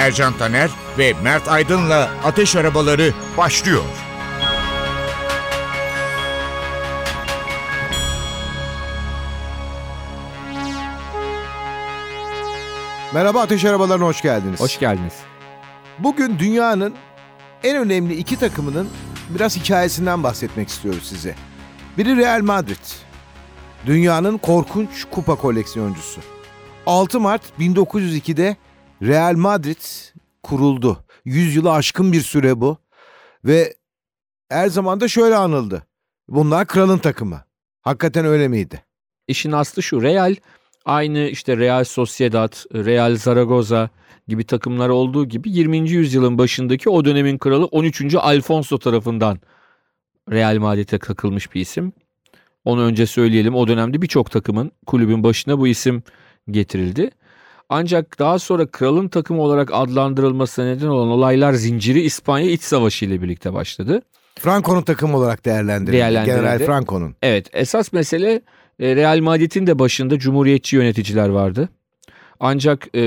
Ercan Taner ve Mert Aydın'la Ateş Arabaları başlıyor. Merhaba Ateş Arabalarına hoş geldiniz. Hoş geldiniz. Bugün dünyanın en önemli iki takımının biraz hikayesinden bahsetmek istiyoruz size. Biri Real Madrid. Dünyanın korkunç kupa koleksiyoncusu. 6 Mart 1902'de Real Madrid kuruldu. 100 yılı aşkın bir süre bu. Ve her zaman da şöyle anıldı. Bunlar kralın takımı. Hakikaten öyle miydi? İşin aslı şu. Real aynı işte Real Sociedad, Real Zaragoza gibi takımlar olduğu gibi 20. yüzyılın başındaki o dönemin kralı 13. Alfonso tarafından Real Madrid'e kakılmış bir isim. Onu önce söyleyelim. O dönemde birçok takımın kulübün başına bu isim getirildi. Ancak daha sonra kralın takımı olarak adlandırılmasına neden olan olaylar zinciri İspanya İç Savaşı ile birlikte başladı. Franco'nun takımı olarak değerlendirildi. Değerlendirildi. General Franco'nun. Evet esas mesele e, Real Madrid'in de başında cumhuriyetçi yöneticiler vardı. Ancak e,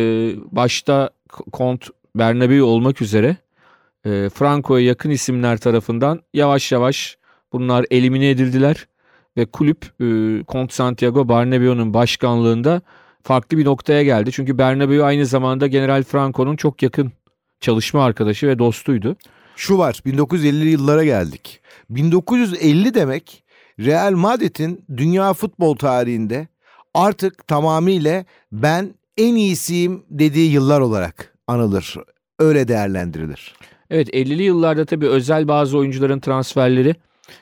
başta Kont Bernabeu olmak üzere e, Franco'ya yakın isimler tarafından yavaş yavaş bunlar elimine edildiler. Ve kulüp e, Kont Santiago Bernabeu'nun başkanlığında farklı bir noktaya geldi. Çünkü Bernabeu aynı zamanda General Franco'nun çok yakın çalışma arkadaşı ve dostuydu. Şu var 1950'li yıllara geldik. 1950 demek Real Madrid'in dünya futbol tarihinde artık tamamıyla ben en iyisiyim dediği yıllar olarak anılır. Öyle değerlendirilir. Evet 50'li yıllarda tabii özel bazı oyuncuların transferleri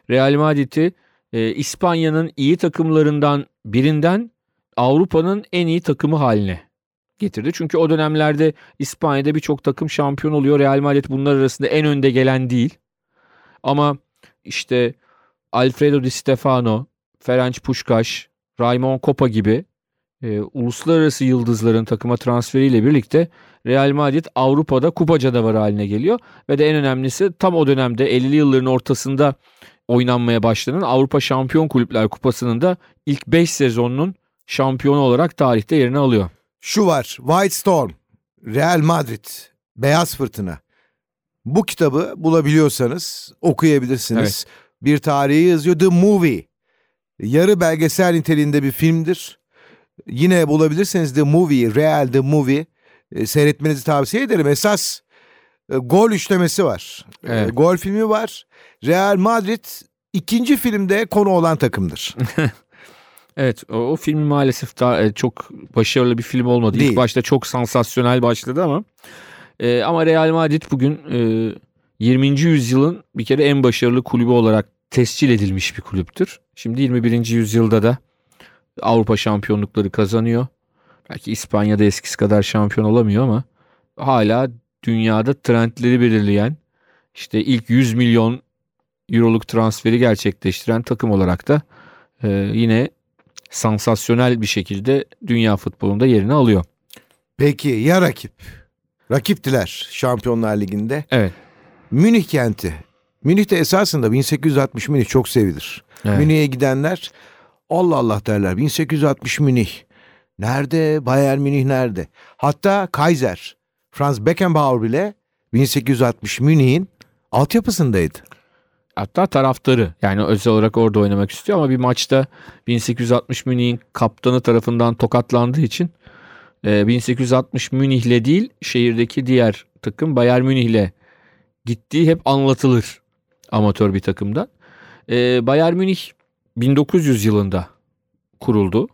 Real Madrid'i e, İspanya'nın iyi takımlarından birinden Avrupa'nın en iyi takımı haline getirdi. Çünkü o dönemlerde İspanya'da birçok takım şampiyon oluyor. Real Madrid bunlar arasında en önde gelen değil. Ama işte Alfredo Di Stefano, Ferenc Puskas, Raymond Kopa gibi e, uluslararası yıldızların takıma transferiyle birlikte Real Madrid Avrupa'da kupa canavarı haline geliyor. Ve de en önemlisi tam o dönemde 50'li yılların ortasında oynanmaya başlanan Avrupa Şampiyon Kulüpler Kupası'nın da ilk 5 sezonunun şampiyonu olarak tarihte yerini alıyor. Şu var White Storm, Real Madrid, Beyaz Fırtına. Bu kitabı bulabiliyorsanız okuyabilirsiniz. Evet. Bir tarihi yazıyor The Movie. Yarı belgesel niteliğinde bir filmdir. Yine bulabilirseniz The Movie, Real The Movie e, seyretmenizi tavsiye ederim. Esas e, gol üçlemesi var. E, Evet. gol filmi var. Real Madrid ikinci filmde konu olan takımdır. Evet o, o film maalesef daha e, çok başarılı bir film olmadı. Değil. İlk başta çok sansasyonel başladı ama e, ama Real Madrid bugün e, 20. yüzyılın bir kere en başarılı kulübü olarak tescil edilmiş bir kulüptür. Şimdi 21. yüzyılda da Avrupa şampiyonlukları kazanıyor. Belki İspanya'da eskisi kadar şampiyon olamıyor ama hala dünyada trendleri belirleyen işte ilk 100 milyon euroluk transferi gerçekleştiren takım olarak da e, yine sansasyonel bir şekilde dünya futbolunda yerini alıyor. Peki ya rakip? Rakiptiler Şampiyonlar Ligi'nde. Evet. Münih kenti. Münih'te esasında 1860 Münih çok sevilir. Evet. Münih'e gidenler Allah Allah derler 1860 Münih. Nerede? Bayern Münih nerede? Hatta Kaiser, Franz Beckenbauer bile 1860 Münih'in altyapısındaydı. Hatta taraftarı yani özel olarak orada oynamak istiyor ama bir maçta 1860 Münih'in kaptanı tarafından tokatlandığı için e, 1860 Münih'le değil şehirdeki diğer takım Bayern Münih'le gittiği hep anlatılır amatör bir takımda. E, Bayern Münih 1900 yılında kuruldu.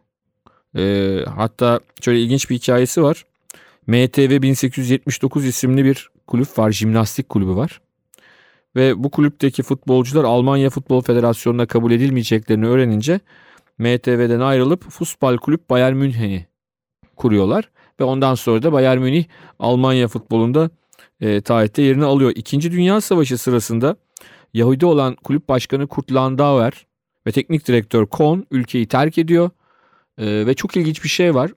E, hatta şöyle ilginç bir hikayesi var. MTV 1879 isimli bir kulüp var, jimnastik kulübü var. Ve bu kulüpteki futbolcular Almanya Futbol Federasyonu'na kabul edilmeyeceklerini öğrenince MTV'den ayrılıp Fußball Kulüp Bayern Münhen'i kuruyorlar. ve ondan sonra da Bayern Münih Almanya futbolunda e, tarihte yerini alıyor. İkinci Dünya Savaşı sırasında Yahudi olan kulüp başkanı Kurt Landauer ve teknik direktör Kohn ülkeyi terk ediyor. E, ve çok ilginç bir şey var.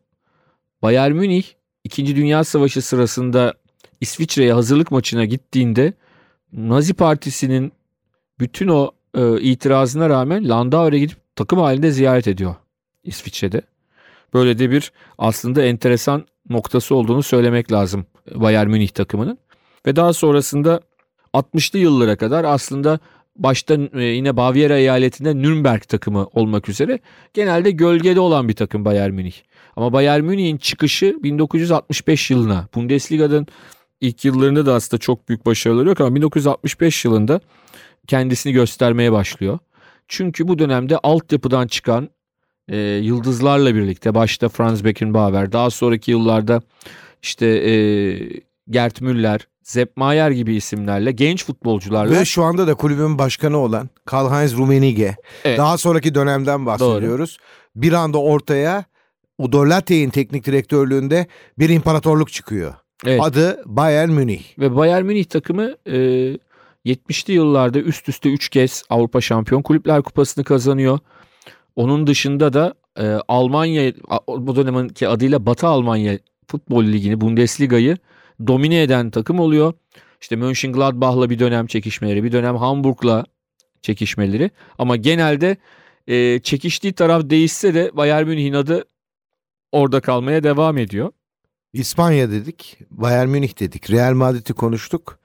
Bayern Münih İkinci Dünya Savaşı sırasında İsviçre'ye hazırlık maçına gittiğinde Nazi Partisi'nin bütün o e, itirazına rağmen Landauer'e gidip takım halinde ziyaret ediyor İsviçre'de. Böyle de bir aslında enteresan noktası olduğunu söylemek lazım Bayern Münih takımının. Ve daha sonrasında 60'lı yıllara kadar aslında başta e, yine Bavyera eyaletinde Nürnberg takımı olmak üzere genelde gölgede olan bir takım Bayern Münih. Ama Bayern Münih'in çıkışı 1965 yılına Bundesliga'nın ilk yıllarında da aslında çok büyük başarıları yok ama 1965 yılında kendisini göstermeye başlıyor. Çünkü bu dönemde altyapıdan çıkan e, yıldızlarla birlikte başta Franz Beckenbauer daha sonraki yıllarda işte e, Gert Müller, Sepp Maier gibi isimlerle genç futbolcularla. Ve şu anda da kulübün başkanı olan Karl-Heinz Rummenigge. Evet. Daha sonraki dönemden bahsediyoruz. Bir anda ortaya Udo Latte'in teknik direktörlüğünde bir imparatorluk çıkıyor. Evet. Adı Bayern Münih. Ve Bayern Münih takımı e, 70'li yıllarda üst üste 3 kez Avrupa Şampiyon Kulüpler Kupası'nı kazanıyor. Onun dışında da e, Almanya bu döneminki adıyla Batı Almanya Futbol Ligi'ni Bundesliga'yı domine eden takım oluyor. İşte Mönchengladbach'la bir dönem çekişmeleri, bir dönem Hamburg'la çekişmeleri. Ama genelde e, çekiştiği taraf değişse de Bayern Münih'in adı orada kalmaya devam ediyor. İspanya dedik, Bayern Münih dedik, Real Madrid'i konuştuk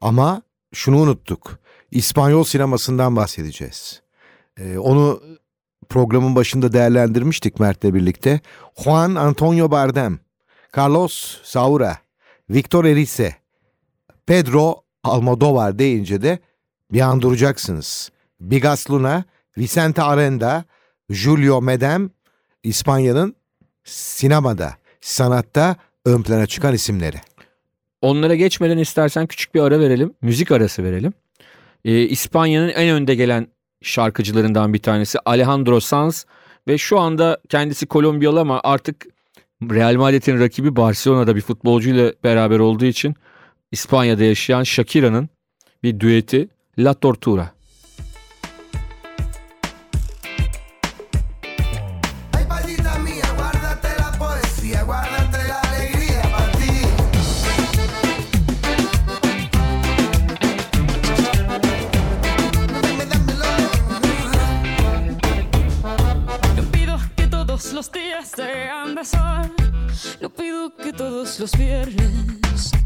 ama şunu unuttuk. İspanyol sinemasından bahsedeceğiz. Ee, onu programın başında değerlendirmiştik Mert'le birlikte. Juan Antonio Bardem, Carlos Saura, Victor Erice, Pedro Almodovar deyince de bir an duracaksınız. Bigas Luna, Vicente Arenda, Julio Medem, İspanya'nın sinemada, sanatta ön plana çıkan isimleri. Onlara geçmeden istersen küçük bir ara verelim. Müzik arası verelim. Ee, İspanya'nın en önde gelen şarkıcılarından bir tanesi Alejandro Sanz ve şu anda kendisi Kolombiyalı ama artık Real Madrid'in rakibi Barcelona'da bir futbolcuyla beraber olduğu için İspanya'da yaşayan Shakira'nın bir düeti La Tortura. Los viernes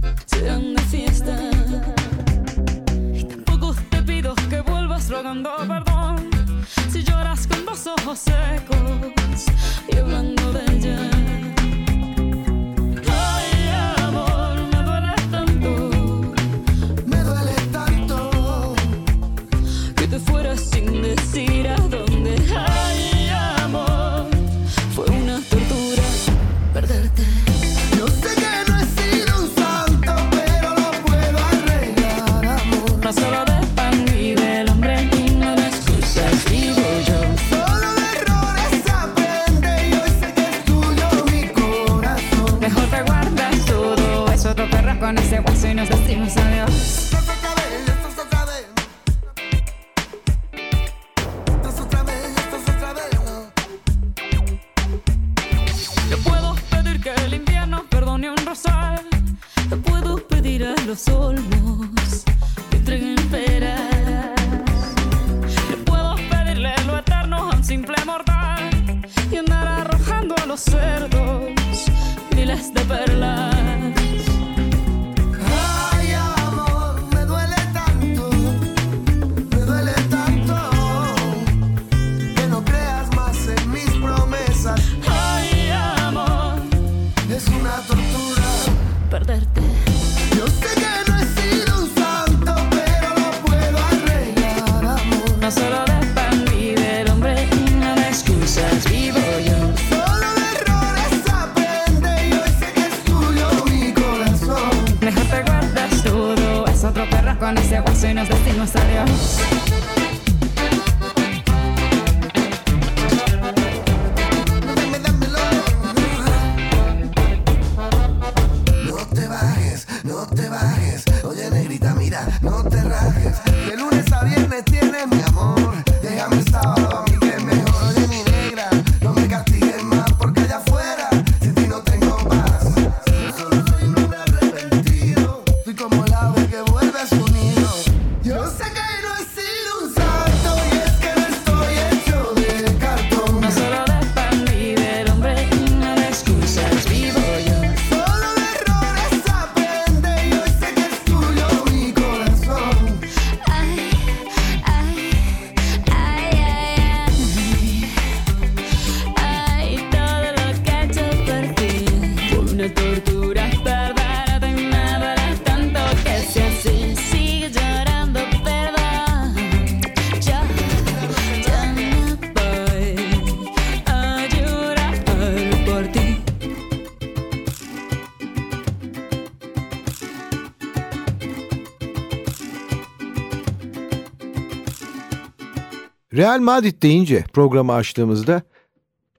Real Madrid deyince programı açtığımızda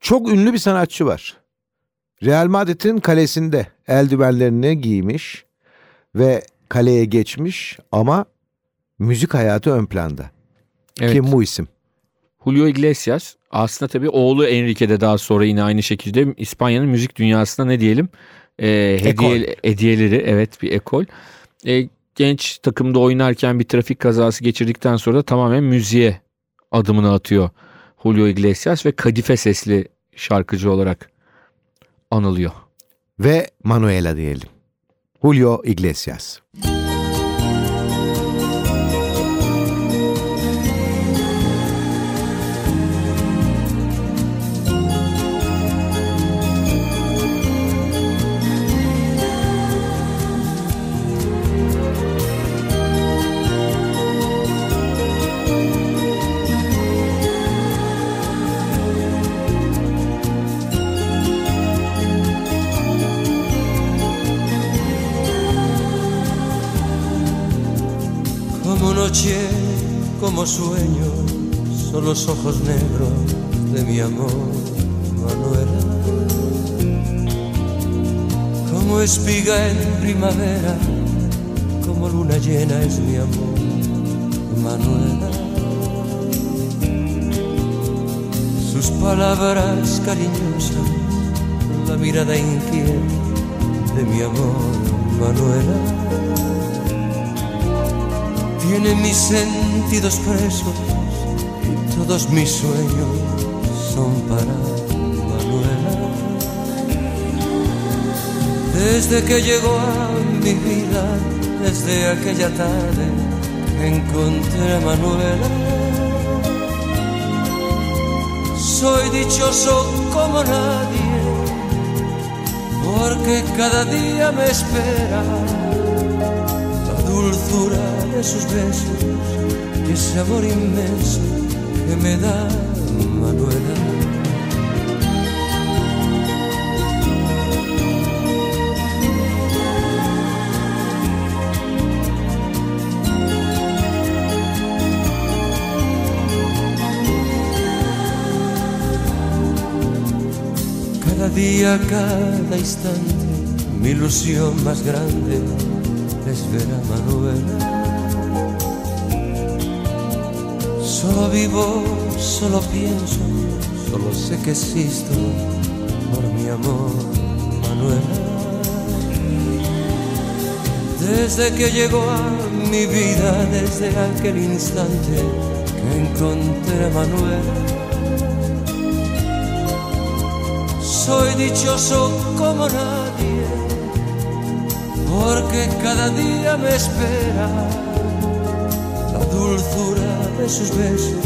çok ünlü bir sanatçı var. Real Madrid'in kalesinde eldivenlerini giymiş ve kaleye geçmiş ama müzik hayatı ön planda. Evet. Kim bu isim? Julio Iglesias aslında tabii oğlu Enrique de daha sonra yine aynı şekilde İspanya'nın müzik dünyasına ne diyelim e, hediye, hediyeleri evet bir ekol. E, genç takımda oynarken bir trafik kazası geçirdikten sonra da tamamen müziğe adımını atıyor Julio Iglesias ve kadife sesli şarkıcı olarak anılıyor. Ve Manuela diyelim. Julio Iglesias. Como como sueño, son los ojos negros de mi amor, Manuela. Como espiga en primavera, como luna llena es mi amor, Manuela. Sus palabras cariñosas, la mirada inquieta de mi amor, Manuela tiene mis sentidos presos y todos mis sueños son para Manuela. Desde que llegó a mi vida, desde aquella tarde, encontré a Manuela. Soy dichoso como nadie, porque cada día me espera la dulzura de sus besos y ese amor inmenso que me da Manuela. Cada día, cada instante, mi ilusión más grande es ver a Manuela. Solo vivo, solo pienso, solo sé que existo por mi amor, Manuela. Desde que llegó a mi vida, desde aquel instante que encontré a Manuela. Soy dichoso como nadie, porque cada día me espera dulzura de sus besos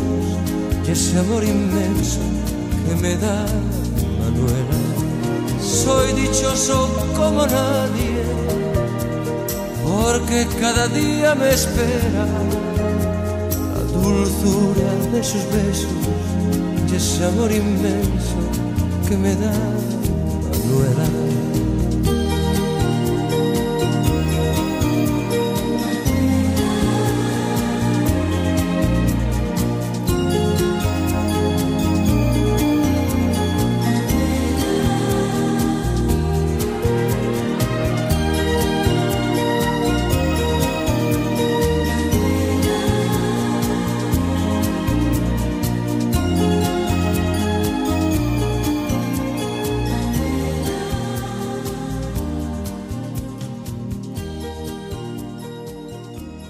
y ese amor inmenso que me da Manuela. Soy dichoso como nadie, porque cada día me espera la dulzura de sus besos y ese amor inmenso que me da Manuela.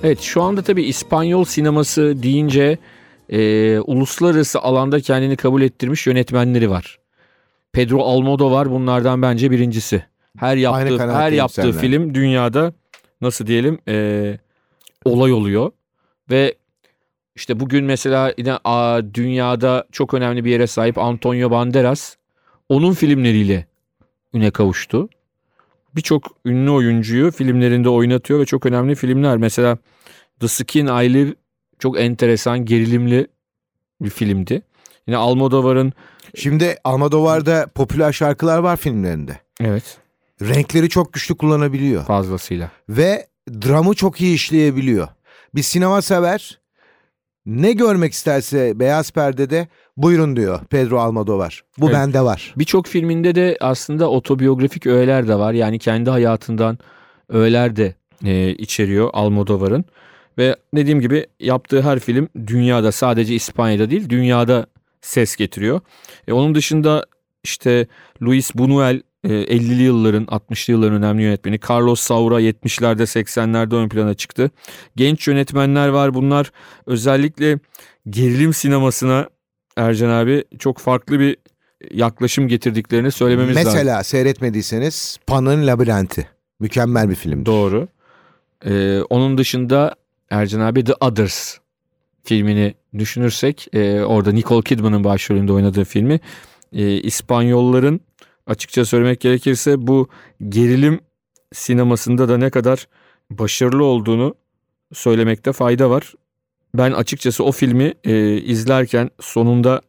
Evet şu anda tabii İspanyol sineması deyince e, uluslararası alanda kendini kabul ettirmiş yönetmenleri var. Pedro Almodovar bunlardan bence birincisi. Her yaptığı her yaptığı senden. film dünyada nasıl diyelim e, olay oluyor ve işte bugün mesela yine a, dünyada çok önemli bir yere sahip Antonio Banderas onun filmleriyle üne kavuştu. Birçok ünlü oyuncuyu filmlerinde oynatıyor ve çok önemli filmler. Mesela The Skin I Live çok enteresan, gerilimli bir filmdi. Yine Almodovar'ın Şimdi Almodovar'da popüler şarkılar var filmlerinde. evet Renkleri çok güçlü kullanabiliyor. fazlasıyla. Ve dramı çok iyi işleyebiliyor. Bir sinema sever ne görmek isterse beyaz perdede buyurun diyor Pedro Almodovar. Bu Evet. bende var. Birçok filminde de aslında otobiyografik öğeler de var. Yani kendi hayatından öğeler de e, içeriyor Almodovar'ın. Ve dediğim gibi yaptığı her film dünyada sadece İspanya'da değil dünyada ses getiriyor. E, onun dışında işte Luis Buñuel e, 50'li yılların 60'lı yılların önemli yönetmeni. Carlos Saura 70'lerde 80'lerde ön plana çıktı. Genç yönetmenler var bunlar özellikle gerilim sinemasına Ercan abi çok farklı bir yaklaşım getirdiklerini söylememiz lazım. Mesela seyretmediyseniz Pan'ın Labirenti. Mükemmel bir film. Doğru. Ee, onun dışında Ercan abi The Others filmini düşünürsek e, orada Nicole Kidman'ın başrolünde oynadığı filmi e, İspanyolların açıkça söylemek gerekirse bu gerilim sinemasında da ne kadar başarılı olduğunu söylemekte fayda var. Ben açıkçası o filmi e, izlerken sonunda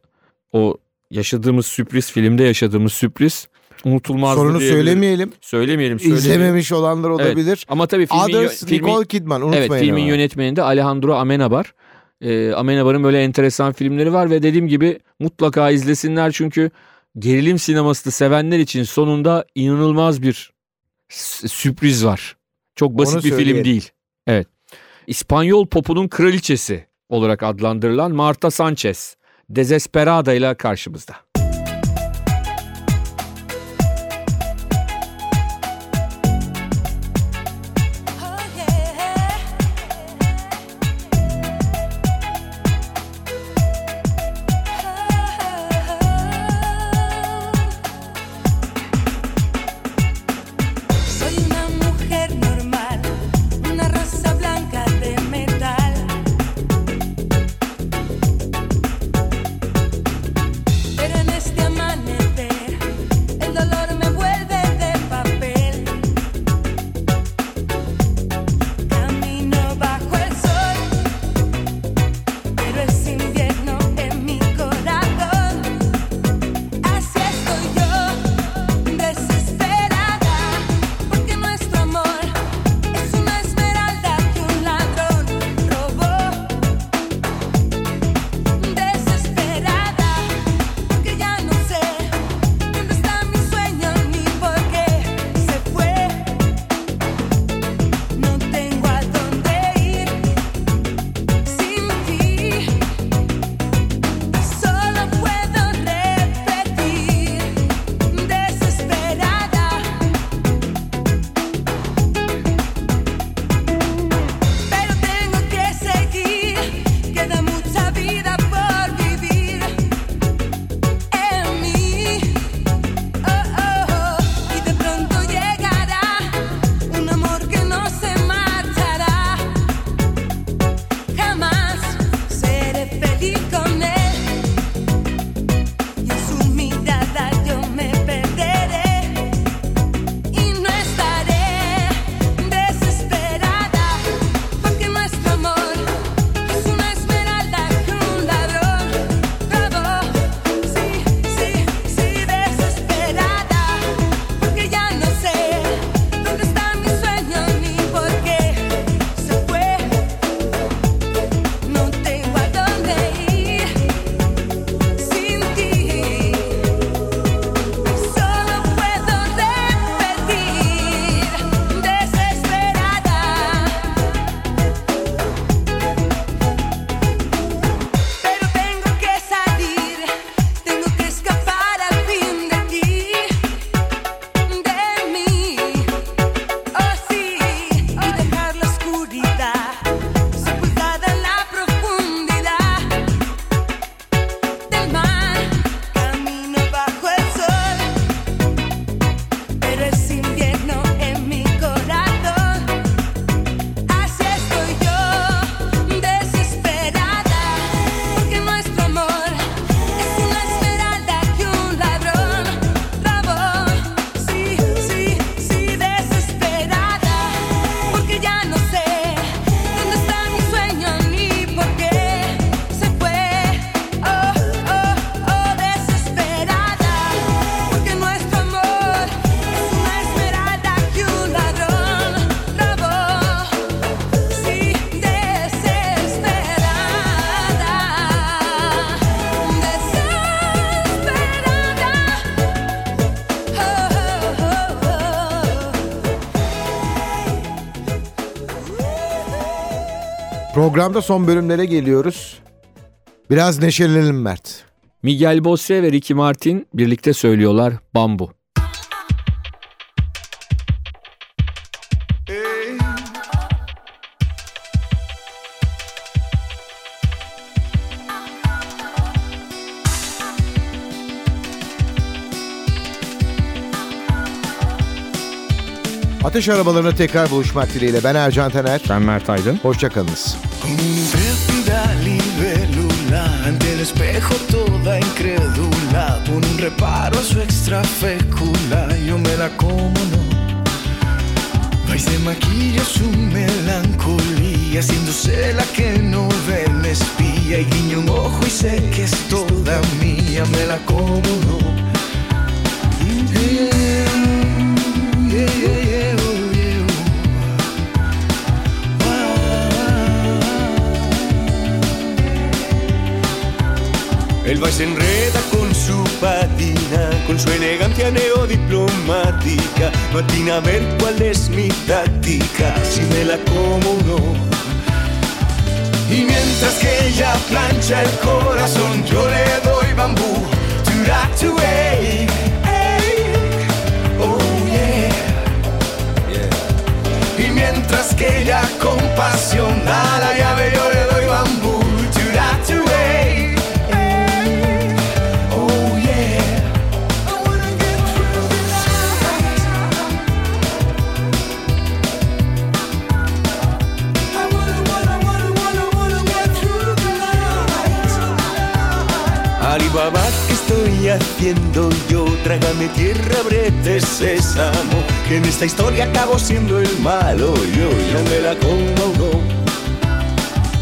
o yaşadığımız sürpriz filmde yaşadığımız sürpriz unutulmazdı Sorunu söylemeyelim. Söylemeyelim. söylemeyelim. İzlememiş olanlar olabilir. Ama tabii filmin, Others, filmin- Nicole Kidman unutmayın evet, filmin ama. yönetmeninde Alejandro Amenabar. Ee, Amenabar'ın böyle enteresan filmleri var ve dediğim gibi mutlaka izlesinler çünkü gerilim sinemasını sevenler için sonunda inanılmaz bir sürpriz var. Çok basit Onu bir film değil. Evet. İspanyol popunun kraliçesi olarak adlandırılan Marta Sanchez Desesperada ile karşımızda. Programda son bölümlere geliyoruz. Biraz neşelenelim Mert. Miguel Bosé ve Ricky Martin birlikte söylüyorlar Bambu. Ateş arabalarına tekrar buluşmak dileğiyle. Ben Ercan Taner. Ben Mert Aydın. Hoşçakalınız. Ante el espejo toda incrédula Pone un reparo a su extra fécula Yo me la como no Va y se maquilla su melancolía Haciéndose la que no ve me espía Y guiña un ojo y sé que es toda mía Me la como no Yeah, yeah, yeah, El y se enreda con su patina, con su elegancia neodiplomática. No atina a ver cuál es mi táctica, si me la como o no. Y mientras que ella plancha el corazón, yo le doy bambú. To yo? Trágame tierra, brete sésamo Que en esta historia acabo siendo el malo Yo, yo me la como no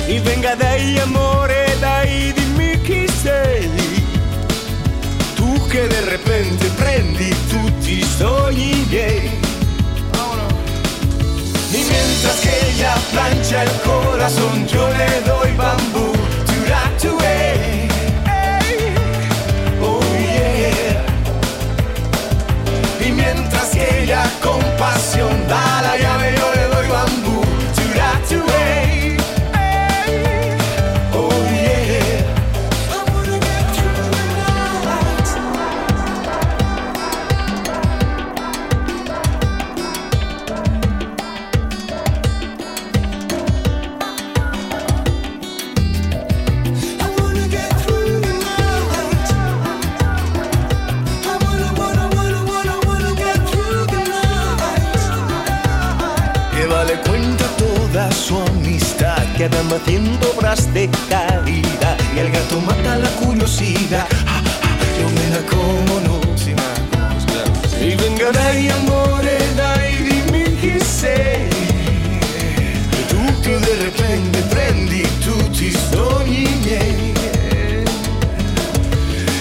Y venga dai amore, dai dimmi chi sei Tu che de repente prendi tutti i sogni miei Y mientras que ella plancha el corazón, yo le doy bambú. Su amistad que andan haciendo obras de caridad y el gato mata la curiosidad. Ah, ah, Yo me la como, no, como, claro. E venga dai amore, dai dimmi chi sei. E tu che de repente prendi tutti i sogni miei.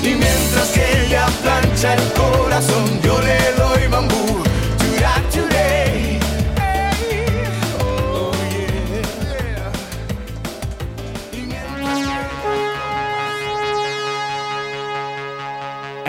Y mientras que ella plancha el corazón, yo le doy bambú.